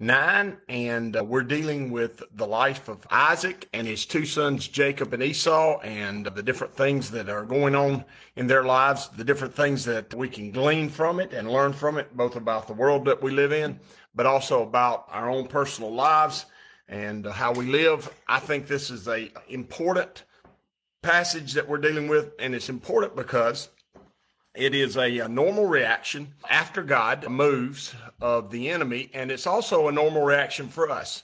9, and uh, we're dealing with the life of Isaac and his two sons, Jacob and Esau, and the different things that are going on in their lives, the different things that we can glean from it and learn from it, both about the world that we live in, but also about our own personal lives and uh, how we live. I think this is a important passage that we're dealing with, and it's important because it is a, a, normal reaction after God moves of the enemy, and it's also a normal reaction for us.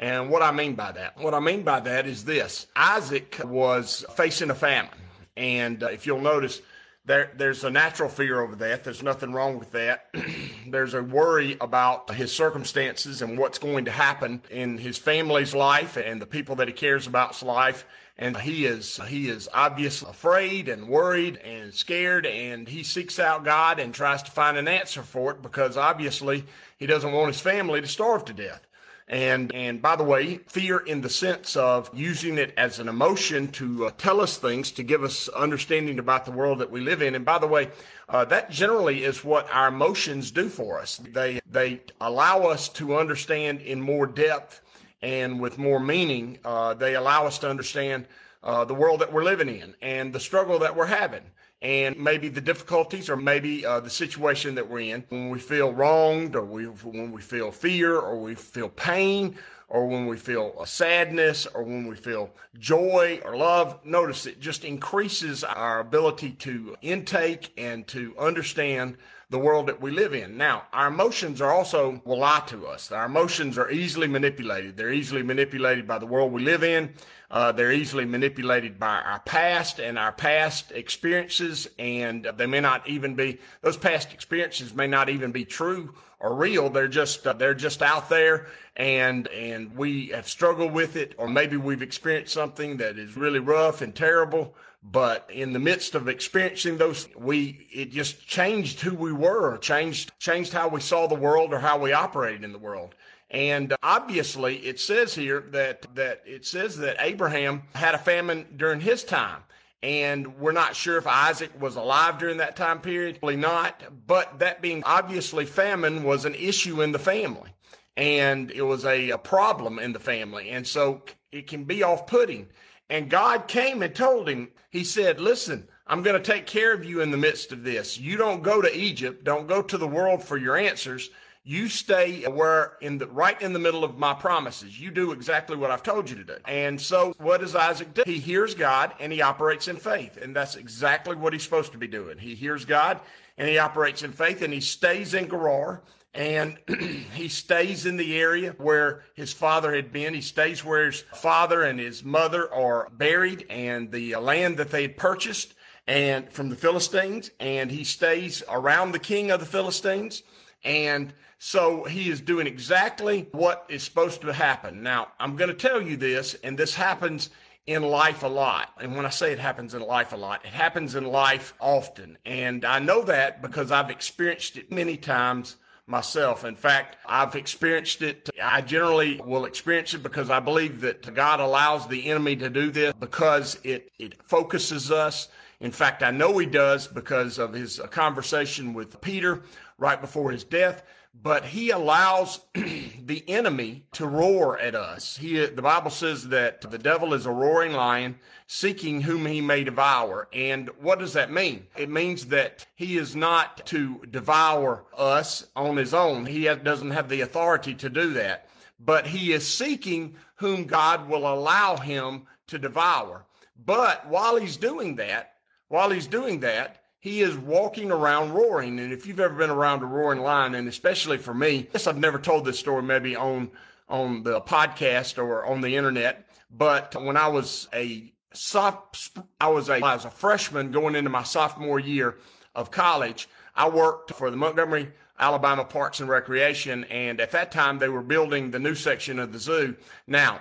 And what I mean by that, what I mean by that is this Isaac was facing a famine. And uh, if you'll notice, there, there's a natural fear over that. There's nothing wrong with that. there's a worry about his circumstances and what's going to happen in his family's life and the people that he cares about's life and he is he is obviously afraid and worried and scared and he seeks out God and tries to find an answer for it because obviously he doesn't want his family to starve to death. And and by the way, fear in the sense of using it as an emotion to uh, tell us things, to give us understanding about the world that we live in. And by the way, uh, that generally is what our emotions do for us. They they allow us to understand in more depth and with more meaning, uh, they allow us to understand uh, the world that we're living in and the struggle that we're having. And maybe the difficulties or maybe uh, the situation that we're in. When we feel wronged or we, when we feel fear or we feel pain or when we feel a sadness or when we feel joy or love notice it just increases our ability to intake and to understand the world that we live in. Now, our emotions are also will lie to us. Our emotions are easily manipulated. They're easily manipulated by the world we live in. Uh, they're easily manipulated by our past and our past experiences, and they may not even be those past experiences may not even be true or real. They're just uh, they're just out there, and and we have struggled with it, or maybe we've experienced something that is really rough and terrible but in the midst of experiencing those we it just changed who we were changed changed how we saw the world or how we operated in the world and obviously it says here that that it says that Abraham had a famine during his time and we're not sure if Isaac was alive during that time period. Probably not. But that being obviously famine was an issue in the family. And it was a, a problem in the family. And so it can be off-putting. And God came and told him, He said, Listen, I'm going to take care of you in the midst of this. You don't go to Egypt, don't go to the world for your answers. You stay where in the right in the middle of my promises. You do exactly what I've told you to do. And so what does Isaac do? He hears God and he operates in faith. And that's exactly what he's supposed to be doing. He hears God and he operates in faith and he stays in Gerar and he stays in the area where his father had been. He stays where his father and his mother are buried and the land that they had purchased and from the Philistines and he stays around the king of the Philistines and so he is doing exactly what is supposed to happen. Now, I'm going to tell you this and this happens in life a lot. And when I say it happens in life a lot, it happens in life often. And I know that because I've experienced it many times myself. In fact, I've experienced it. I generally will experience it because I believe that God allows the enemy to do this because it, it focuses us. In fact, I know he does because of his conversation with Peter right before his death but he allows the enemy to roar at us. He, the Bible says that the devil is a roaring lion seeking whom he may devour. And what does that mean? It means that he is not to devour us on his own. He doesn't have the authority to do that, but he is seeking whom God will allow him to devour. But while he's doing that, while he's doing that, he is walking around roaring. And if you've ever been around a roaring lion, and especially for me, yes, I've never told this story maybe on on the podcast or on the internet, but when I was a soft, I was a, I was a freshman going into my sophomore year of college. I worked for the Montgomery, Alabama Parks and Recreation, and at that time they were building the new section of the zoo. Now,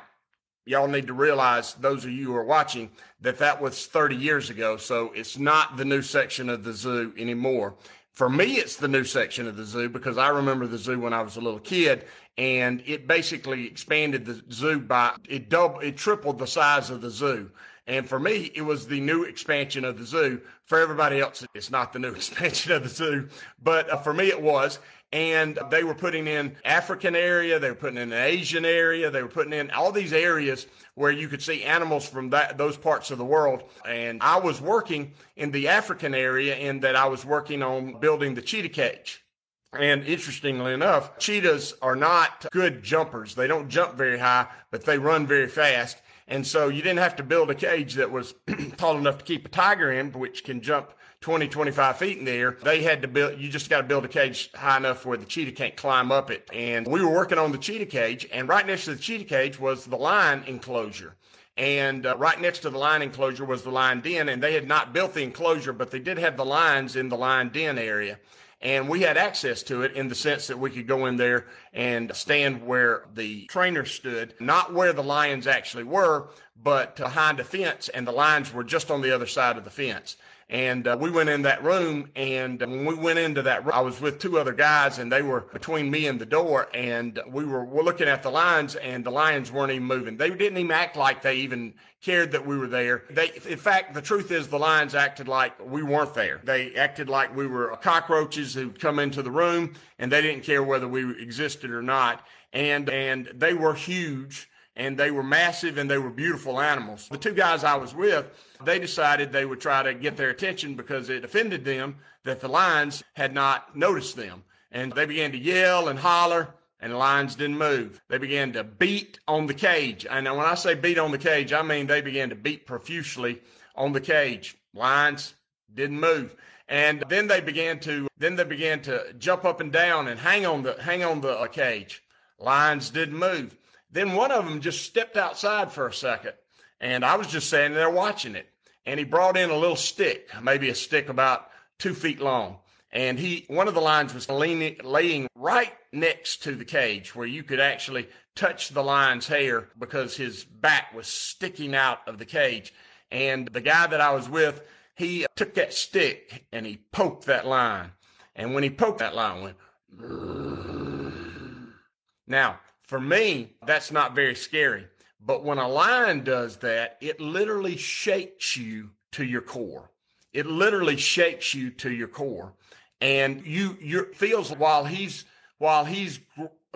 y'all need to realize, those of you who are watching, that that was 30 years ago. So it's not the new section of the zoo anymore. For me, it's the new section of the zoo because I remember the zoo when I was a little kid, and it basically expanded the zoo by it double, it tripled the size of the zoo. And for me, it was the new expansion of the zoo. For everybody else, it's not the new expansion of the zoo, but uh, for me, it was. And they were putting in African area, they were putting in an Asian area, they were putting in all these areas where you could see animals from that those parts of the world. And I was working in the African area in that I was working on building the cheetah cage. And interestingly enough, cheetahs are not good jumpers. They don't jump very high, but they run very fast. And so you didn't have to build a cage that was tall enough to keep a tiger in, which can jump 20, 25 feet in the air. They had to build, you just got to build a cage high enough where the cheetah can't climb up it. And we were working on the cheetah cage, and right next to the cheetah cage was the lion enclosure. And uh, right next to the lion enclosure was the lion den, and they had not built the enclosure, but they did have the lions in the lion den area and we had access to it in the sense that we could go in there and stand where the trainer stood, not where the lions actually were, but behind a fence, and the lions were just on the other side of the fence. And uh, we went in that room, and when we went into that room, I was with two other guys, and they were between me and the door, and we were, were looking at the lions, and the lions weren't even moving. They didn't even act like they even cared that we were there. They, in fact, the truth is, the lions acted like we weren't there. They acted like we were cockroaches who'd come into the room, and they didn't care whether we existed or not. And and they were huge and they were massive and they were beautiful animals. The two guys I was with, they decided they would try to get their attention because it offended them that the lions had not noticed them. And they began to yell and holler, and the lions didn't move. They began to beat on the cage. And when I say beat on the cage, I mean they began to beat profusely on the cage. Lions didn't move. And then they began to then they began to jump up and down and hang on the hang on the uh, cage. Lions didn't move. Then one of them just stepped outside for a second, and I was just standing there watching it. And he brought in a little stick, maybe a stick about two feet long. And he, one of the lions was leaning, laying right next to the cage where you could actually touch the lion's hair because his back was sticking out of the cage. And the guy that I was with, he uh, took that stick and he poked that lion. And when he poked that lion, went. Now, for me, that's not very scary. But when a lion does that, it literally shakes you to your core. It literally shakes you to your core. And you you feels while he's while he's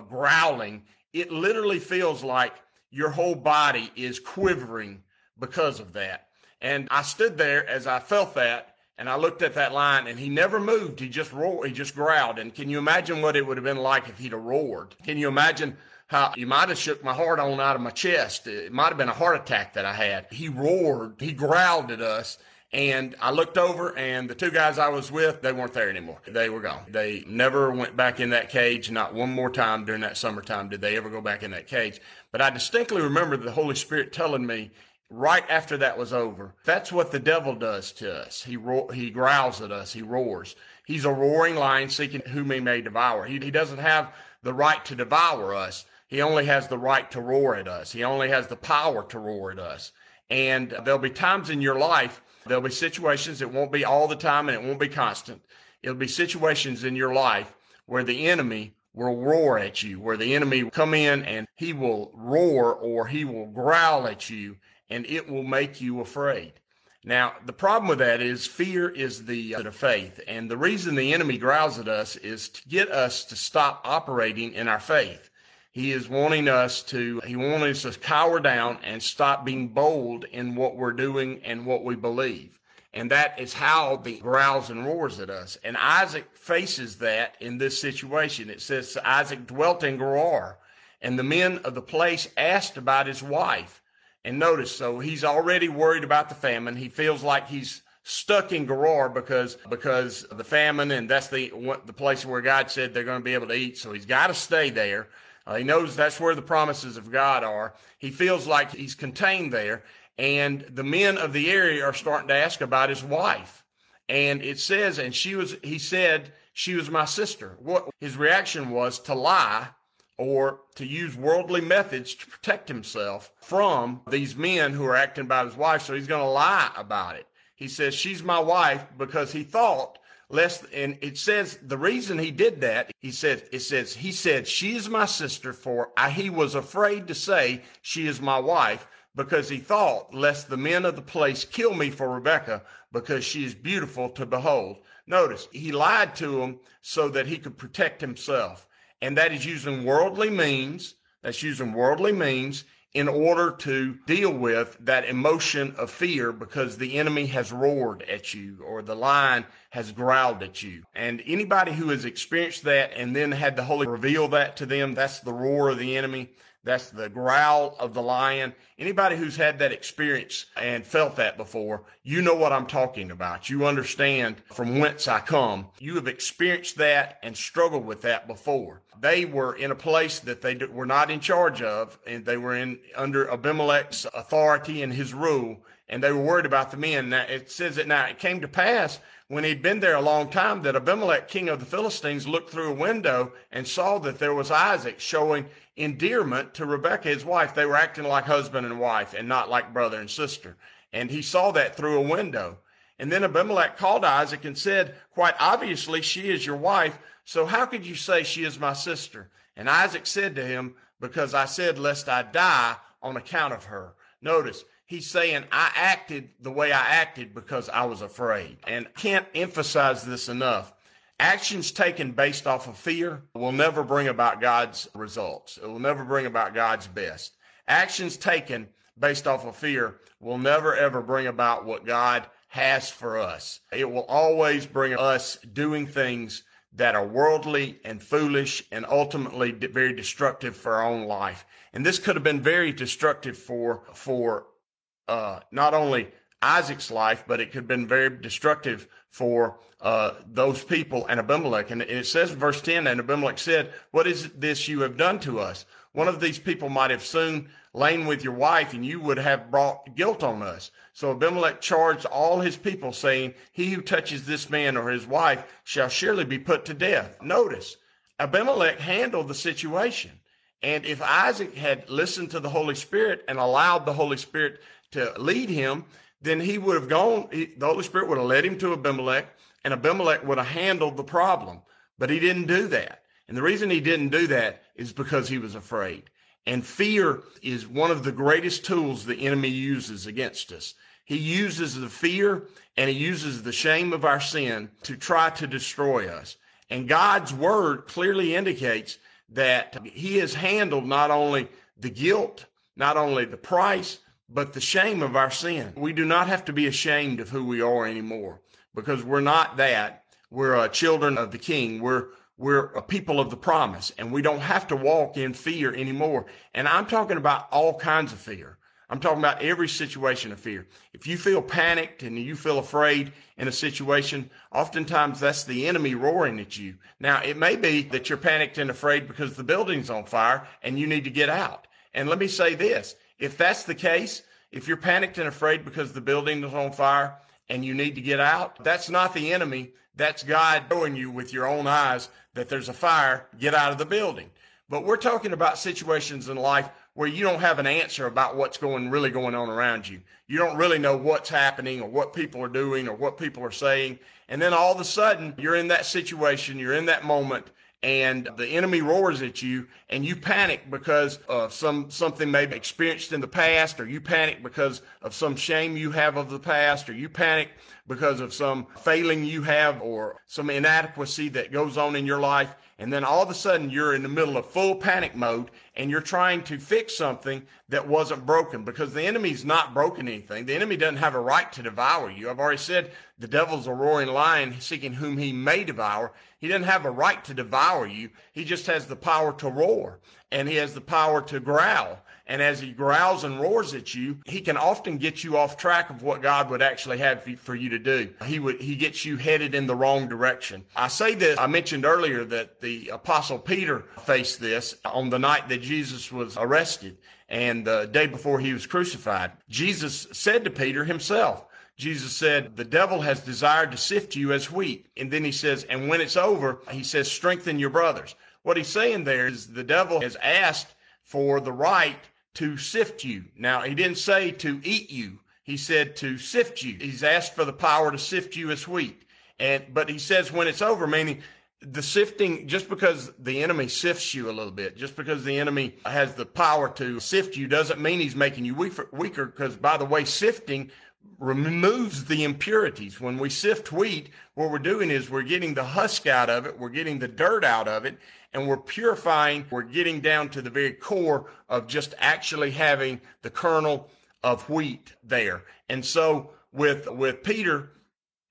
growling, it literally feels like your whole body is quivering because of that. And I stood there as I felt that and I looked at that lion and he never moved. He just roared, he just growled. And can you imagine what it would have been like if he'd have roared? Can you imagine how you might have shook my heart on out of my chest. It might have been a heart attack that I had. He roared, he growled at us. And I looked over, and the two guys I was with, they weren't there anymore. They were gone. They never went back in that cage. Not one more time during that summertime did they ever go back in that cage. But I distinctly remember the Holy Spirit telling me right after that was over, that's what the devil does to us. He ro- he growls at us. He roars. He's a roaring lion seeking whom he may devour. He, he doesn't have the right to devour us he only has the right to roar at us. He only has the power to roar at us. And there'll be times in your life, there'll be situations, it won't be all the time and it won't be constant. It'll be situations in your life where the enemy will roar at you, where the enemy will come in and he will roar or he will growl at you and it will make you afraid. Now, the problem with that is fear is the uh, of faith. And the reason the enemy growls at us is to get us to stop operating in our faith. He is wanting us to, he wants us to cower down and stop being bold in what we're doing and what we believe. And that is how the growls and roars at us. And Isaac faces that in this situation. It says Isaac dwelt in Gerar, and the men of the place asked about his wife. And notice, so he's already worried about the famine. He feels like he's stuck in Gerar because because of the famine, and that's the the place where God said they're going to be able to eat. So he's got to stay there. Uh, he knows that's where the promises of God are. He feels like he's contained there, and the men of the area are starting to ask about his wife. And it says, and she was. He said she was my sister. What his reaction was to lie or to use worldly methods to protect himself from these men who are acting about his wife. So he's going to lie about it. He says, She's my wife because he thought lest, and it says the reason he did that, he said, it says, he said, She is my sister, for I, he was afraid to say, She is my wife because he thought lest the men of the place kill me for Rebekah because she is beautiful to behold. Notice he lied to him so that he could protect himself and that is using worldly means. That's using worldly means in order to deal with that emotion of fear because the enemy has roared at you or the lion has growled at you. And anybody who has experienced that and then had the Holy reveal that to them, that's the roar of the enemy. That's the growl of the lion. Anybody who's had that experience and felt that before, you know what I'm talking about. You understand from whence I come. You have experienced that and struggled with that before. They were in a place that they were not in charge of, and they were in under Abimelech's authority and his rule, and they were worried about the men. Now it says that now it came to pass when he'd been there a long time that Abimelech, king of the Philistines, looked through a window and saw that there was Isaac showing endearment to Rebekah, his wife. They were acting like husband and wife and not like brother and sister. And he saw that through a window. And then Abimelech called Isaac and said, Quite obviously, she is your wife. So how could you say she is my sister? And Isaac said to him, Because I said, Lest I die on account of her. Notice, he's saying, I acted the way I acted because I was afraid. And can't emphasize this enough. Actions taken based off of fear will never bring about God's results. It will never bring about God's best. Actions taken based off of fear will never ever bring about what God has for us. It will always bring us doing things that are worldly and foolish and ultimately very destructive for our own life. And this could have been very destructive for for uh, not only Isaac's life, but it could have been very destructive for uh, those people and Abimelech. And it says in verse 10, and Abimelech said, What is this you have done to us? One of these people might have soon lain with your wife, and you would have brought guilt on us. So Abimelech charged all his people, saying, He who touches this man or his wife shall surely be put to death. Notice, Abimelech handled the situation. And if Isaac had listened to the Holy Spirit and allowed the Holy Spirit to lead him, then he would have gone, he, the Holy Spirit would have led him to Abimelech, and Abimelech would have handled the problem. But he didn't do that. And the reason he didn't do that is because he was afraid. And fear is one of the greatest tools the enemy uses against us. He uses the fear and he uses the shame of our sin to try to destroy us. And God's word clearly indicates that he has handled not only the guilt, not only the price, but the shame of our sin. We do not have to be ashamed of who we are anymore because we're not that. We're uh, children of the king. We're we're a people of the promise and we don't have to walk in fear anymore. And I'm talking about all kinds of fear. I'm talking about every situation of fear. If you feel panicked and you feel afraid in a situation, oftentimes that's the enemy roaring at you. Now, it may be that you're panicked and afraid because the building's on fire and you need to get out. And let me say this if that's the case, if you're panicked and afraid because the building is on fire and you need to get out, that's not the enemy. That's God showing you with your own eyes that there's a fire, get out of the building. But we're talking about situations in life where you don't have an answer about what's going really going on around you. You don't really know what's happening or what people are doing or what people are saying. And then all of a sudden you're in that situation, you're in that moment and the enemy roars at you and you panic because of some something maybe experienced in the past or you panic because of some shame you have of the past or you panic because of some failing you have or some inadequacy that goes on in your life and then all of a sudden you're in the middle of full panic mode and you're trying to fix something that wasn't broken because the enemy's not broken anything. The enemy doesn't have a right to devour you. I've already said the devil's a roaring lion seeking whom he may devour. He doesn't have a right to devour you. He just has the power to roar and he has the power to growl And as he growls and roars at you, he can often get you off track of what God would actually have for you to do. He would, he gets you headed in the wrong direction. I say this, I mentioned earlier that the apostle Peter faced this on the night that Jesus was arrested and the day before he was crucified. Jesus said to Peter himself, Jesus said, the devil has desired to sift you as wheat. And then he says, and when it's over, he says, strengthen your brothers. What he's saying there is the devil has asked for the right to sift you. Now, he didn't say to eat you. He said to sift you. He's asked for the power to sift you as wheat. And, but he says when it's over, meaning the sifting, just because the enemy sifts you a little bit, just because the enemy has the power to sift you doesn't mean he's making you weaker. Because by the way, sifting removes the impurities. When we sift wheat, what we're doing is we're getting the husk out of it, we're getting the dirt out of it, and we're purifying, we're getting down to the very core of just actually having the kernel of wheat there. And so with with Peter,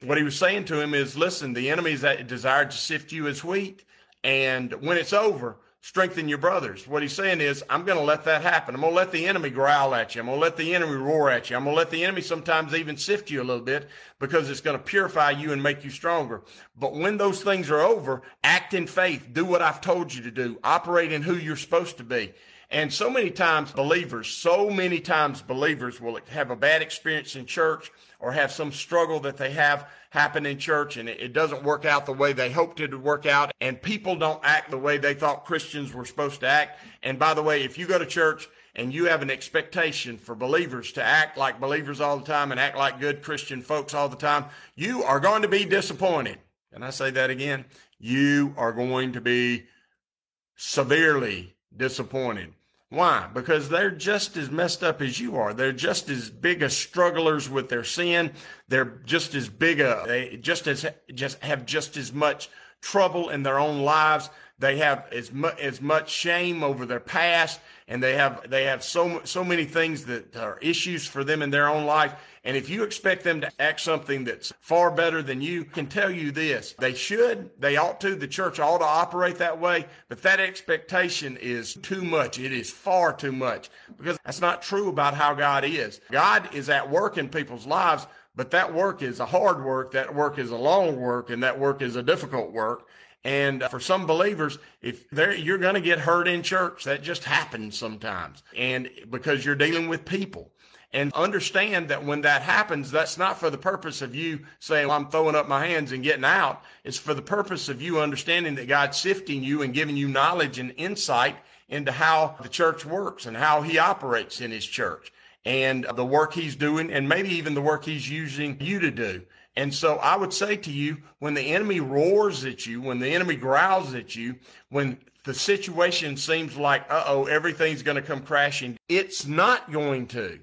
what he was saying to him is, listen, the enemy's desired to sift you as wheat, and when it's over, strengthen your brothers. What he's saying is, I'm going to let that happen. I'm going to let the enemy growl at you. I'm going to let the enemy roar at you. I'm going to let the enemy sometimes even sift you a little bit because it's going to purify you and make you stronger. But when those things are over, act in faith. Do what I've told you to do. Operate in who you're supposed to be. And so many times believers, so many times believers will have a bad experience in church or have some struggle that they have happen in church and it, doesn't work out the way they hoped it would work out and people don't act the way they thought Christians were supposed to act. And by the way, if you go to church and you have an expectation for believers to act like believers all the time and act like good Christian folks all the time, you are going to be disappointed. And I say that again? You are going to be severely disappointed. Why? Because they're just as messed up as you are. They're just as big as strugglers with their sin. They're just as big a, they just as, just have just as much trouble in their own lives. They have as much, as much shame over their past and they have, they have so, so many things that are issues for them in their own life. And if you expect them to act something that's far better than you, can tell you this. They should, they ought to, the church ought to operate that way, but that expectation is too much. It is far too much because that's not true about how God is. God is at work in people's lives, but that work is a hard work. That work is a long work and that work is a difficult work. And uh, for some believers, if you're going to get hurt in church, that just happens sometimes. And because you're dealing with people and understand that when that happens, that's not for the purpose of you saying, well, I'm throwing up my hands and getting out. It's for the purpose of you understanding that God's sifting you and giving you knowledge and insight into how the church works and how he operates in his church and the work he's doing and maybe even the work he's using you to do. And so I would say to you, when the enemy roars at you, when the enemy growls at you, when the situation seems like, uh oh, everything's going to come crashing, it's not going to.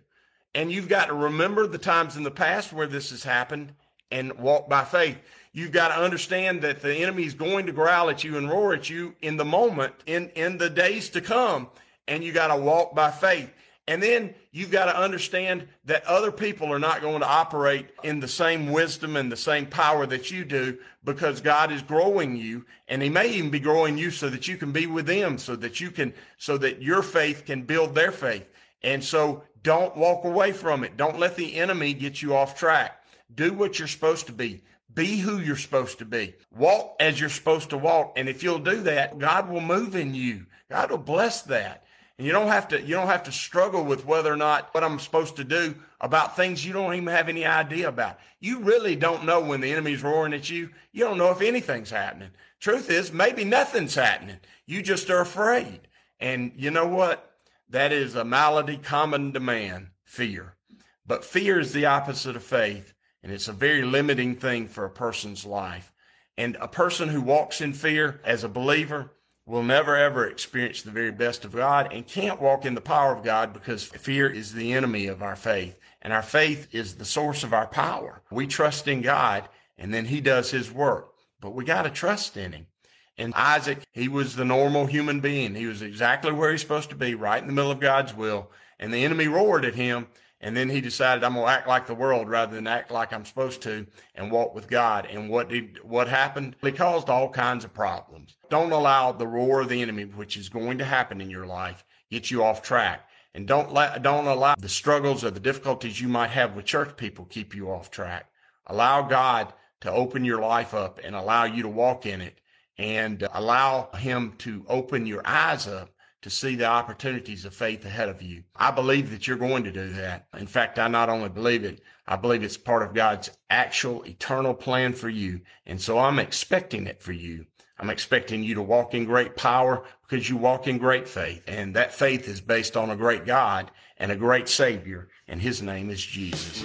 And you've got to remember the times in the past where this has happened and walk by faith. You've got to understand that the enemy is going to growl at you and roar at you in the moment, in, in the days to come. And you got to walk by faith. And then you've got to understand that other people are not going to operate in the same wisdom and the same power that you do because God is growing you and he may even be growing you so that you can be with them so that you can, so that your faith can build their faith. And so don't walk away from it. Don't let the enemy get you off track. Do what you're supposed to be. Be who you're supposed to be. Walk as you're supposed to walk. And if you'll do that, God will move in you. God will bless that. And you don't have to, you don't have to struggle with whether or not what I'm supposed to do about things you don't even have any idea about. You really don't know when the enemy's roaring at you. You don't know if anything's happening. Truth is, maybe nothing's happening. You just are afraid. And you know what? That is a malady common to man, fear. But fear is the opposite of faith, and it's a very limiting thing for a person's life. And a person who walks in fear as a believer will never ever experience the very best of God and can't walk in the power of God because fear is the enemy of our faith. And our faith is the source of our power. We trust in God and then he does his work, but we got to trust in him. And Isaac, he was the normal human being. He was exactly where he's supposed to be, right in the middle of God's will. And the enemy roared at him. And then he decided, I'm going to act like the world rather than act like I'm supposed to and walk with God. And what did, what happened? He caused all kinds of problems. Don't allow the roar of the enemy, which is going to happen in your life, get you off track. And don't let, don't allow the struggles or the difficulties you might have with church people keep you off track. Allow God to open your life up and allow you to walk in it and allow him to open your eyes up to see the opportunities of faith ahead of you. I believe that you're going to do that. In fact, I not only believe it, I believe it's part of God's actual eternal plan for you. And so I'm expecting it for you. I'm expecting you to walk in great power because you walk in great faith. And that faith is based on a great God and a great Savior, and His name is Jesus.